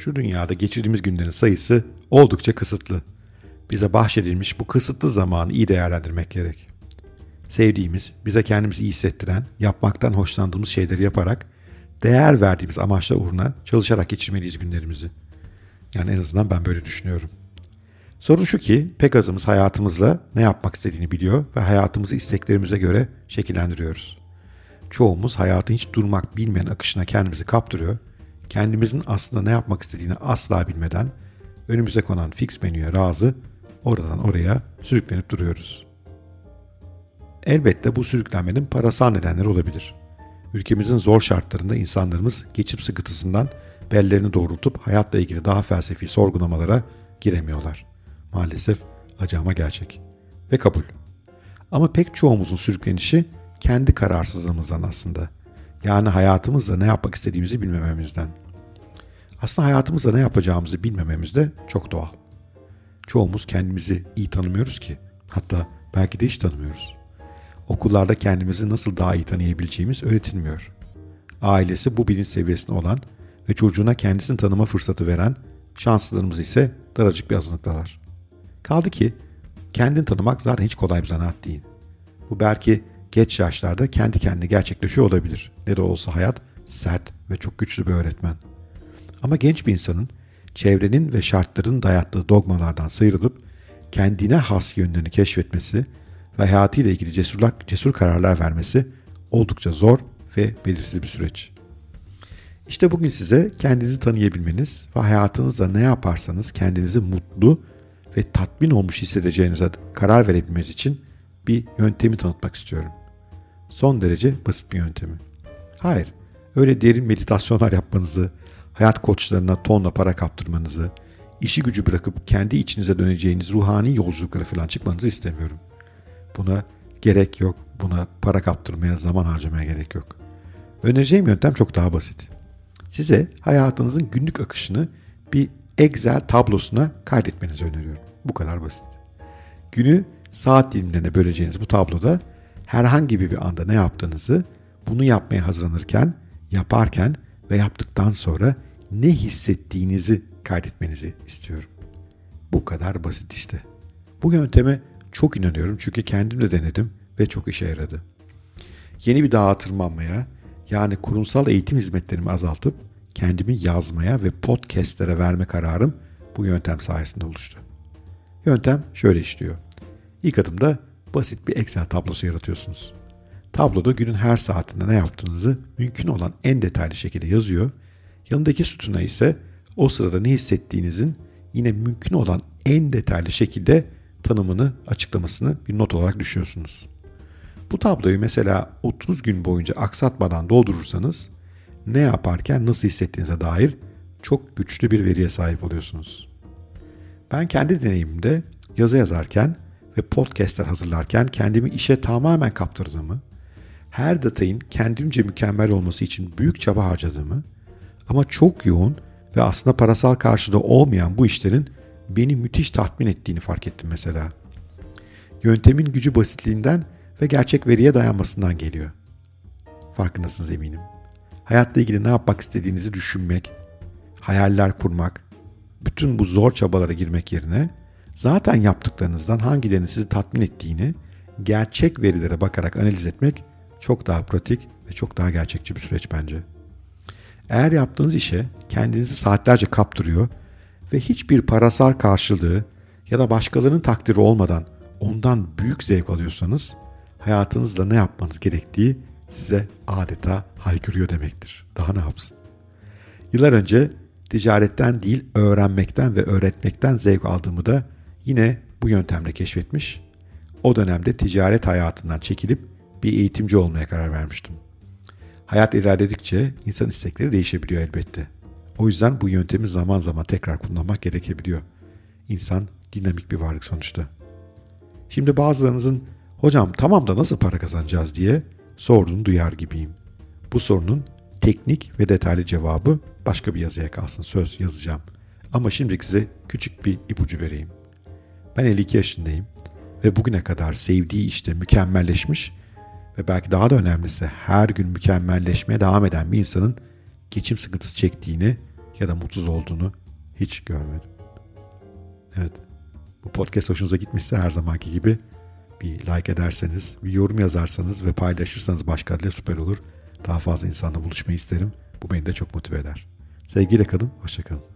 Şu dünyada geçirdiğimiz günlerin sayısı oldukça kısıtlı. Bize bahşedilmiş bu kısıtlı zamanı iyi değerlendirmek gerek. Sevdiğimiz, bize kendimizi iyi hissettiren, yapmaktan hoşlandığımız şeyleri yaparak, değer verdiğimiz amaçla uğruna çalışarak geçirmeliyiz günlerimizi. Yani en azından ben böyle düşünüyorum. Sorun şu ki pek azımız hayatımızla ne yapmak istediğini biliyor ve hayatımızı isteklerimize göre şekillendiriyoruz. Çoğumuz hayatın hiç durmak bilmeyen akışına kendimizi kaptırıyor. Kendimizin aslında ne yapmak istediğini asla bilmeden önümüze konan fix menüye razı oradan oraya sürüklenip duruyoruz. Elbette bu sürüklenmenin parasal nedenleri olabilir. Ülkemizin zor şartlarında insanlarımız geçim sıkıntısından bellerini doğrultup hayatla ilgili daha felsefi sorgulamalara giremiyorlar. Maalesef acama gerçek. Ve kabul. Ama pek çoğumuzun sürüklenişi kendi kararsızlığımızdan aslında. Yani hayatımızda ne yapmak istediğimizi bilmememizden. Aslında hayatımızda ne yapacağımızı bilmememiz de çok doğal. Çoğumuz kendimizi iyi tanımıyoruz ki. Hatta belki de hiç tanımıyoruz. Okullarda kendimizi nasıl daha iyi tanıyabileceğimiz öğretilmiyor. Ailesi bu bilinç seviyesinde olan ve çocuğuna kendisini tanıma fırsatı veren şanslılarımız ise daracık bir azınlıktalar. Kaldı ki kendini tanımak zaten hiç kolay bir zanaat değil. Bu belki geç yaşlarda kendi kendine gerçekleşiyor olabilir. Ne de olsa hayat sert ve çok güçlü bir öğretmen. Ama genç bir insanın çevrenin ve şartların dayattığı dogmalardan sıyrılıp kendine has yönlerini keşfetmesi ve hayatıyla ilgili cesurlak, cesur kararlar vermesi oldukça zor ve belirsiz bir süreç. İşte bugün size kendinizi tanıyabilmeniz ve hayatınızda ne yaparsanız kendinizi mutlu ve tatmin olmuş hissedeceğinize karar verebilmeniz için bir yöntemi tanıtmak istiyorum. Son derece basit bir yöntemi. Hayır, öyle derin meditasyonlar yapmanızı, hayat koçlarına tonla para kaptırmanızı, işi gücü bırakıp kendi içinize döneceğiniz ruhani yolculuklara falan çıkmanızı istemiyorum. Buna gerek yok, buna para kaptırmaya, zaman harcamaya gerek yok. Önereceğim yöntem çok daha basit. Size hayatınızın günlük akışını bir Excel tablosuna kaydetmenizi öneriyorum. Bu kadar basit. Günü saat dilimlerine böleceğiniz bu tabloda herhangi bir anda ne yaptığınızı, bunu yapmaya hazırlanırken, yaparken ve yaptıktan sonra ne hissettiğinizi kaydetmenizi istiyorum. Bu kadar basit işte. Bu yönteme çok inanıyorum çünkü kendim de denedim ve çok işe yaradı. Yeni bir dağa tırmanmaya, yani kurumsal eğitim hizmetlerimi azaltıp kendimi yazmaya ve podcastlere verme kararım bu yöntem sayesinde oluştu. Yöntem şöyle işliyor. İlk adımda basit bir Excel tablosu yaratıyorsunuz. Tabloda günün her saatinde ne yaptığınızı mümkün olan en detaylı şekilde yazıyor. Yanındaki sütuna ise o sırada ne hissettiğinizin yine mümkün olan en detaylı şekilde tanımını, açıklamasını bir not olarak düşünüyorsunuz. Bu tabloyu mesela 30 gün boyunca aksatmadan doldurursanız ne yaparken nasıl hissettiğinize dair çok güçlü bir veriye sahip oluyorsunuz. Ben kendi deneyimimde yazı yazarken ve podcastler hazırlarken kendimi işe tamamen kaptırdığımı, her detayın kendimce mükemmel olması için büyük çaba harcadığımı ama çok yoğun ve aslında parasal karşılığı olmayan bu işlerin beni müthiş tatmin ettiğini fark ettim mesela. Yöntemin gücü basitliğinden ve gerçek veriye dayanmasından geliyor. Farkındasınız eminim. Hayatla ilgili ne yapmak istediğinizi düşünmek, hayaller kurmak, bütün bu zor çabalara girmek yerine zaten yaptıklarınızdan hangilerinin sizi tatmin ettiğini gerçek verilere bakarak analiz etmek çok daha pratik ve çok daha gerçekçi bir süreç bence. Eğer yaptığınız işe kendinizi saatlerce kaptırıyor ve hiçbir parasal karşılığı ya da başkalarının takdiri olmadan ondan büyük zevk alıyorsanız hayatınızda ne yapmanız gerektiği size adeta haykırıyor demektir. Daha ne yapsın? Yıllar önce ticaretten değil öğrenmekten ve öğretmekten zevk aldığımı da yine bu yöntemle keşfetmiş. O dönemde ticaret hayatından çekilip bir eğitimci olmaya karar vermiştim. Hayat ilerledikçe insan istekleri değişebiliyor elbette. O yüzden bu yöntemi zaman zaman tekrar kullanmak gerekebiliyor. İnsan dinamik bir varlık sonuçta. Şimdi bazılarınızın hocam tamam da nasıl para kazanacağız diye sorduğunu duyar gibiyim. Bu sorunun teknik ve detaylı cevabı başka bir yazıya kalsın. Söz yazacağım. Ama şimdi size küçük bir ipucu vereyim. Ben 52 yaşındayım ve bugüne kadar sevdiği işte mükemmelleşmiş ve belki daha da önemlisi her gün mükemmelleşmeye devam eden bir insanın geçim sıkıntısı çektiğini ya da mutsuz olduğunu hiç görmedim. Evet. Bu podcast hoşunuza gitmişse her zamanki gibi bir like ederseniz, bir yorum yazarsanız ve paylaşırsanız başkalarıyla süper olur. Daha fazla insanla buluşmayı isterim. Bu beni de çok motive eder. Sevgiyle kalın, hoşçakalın.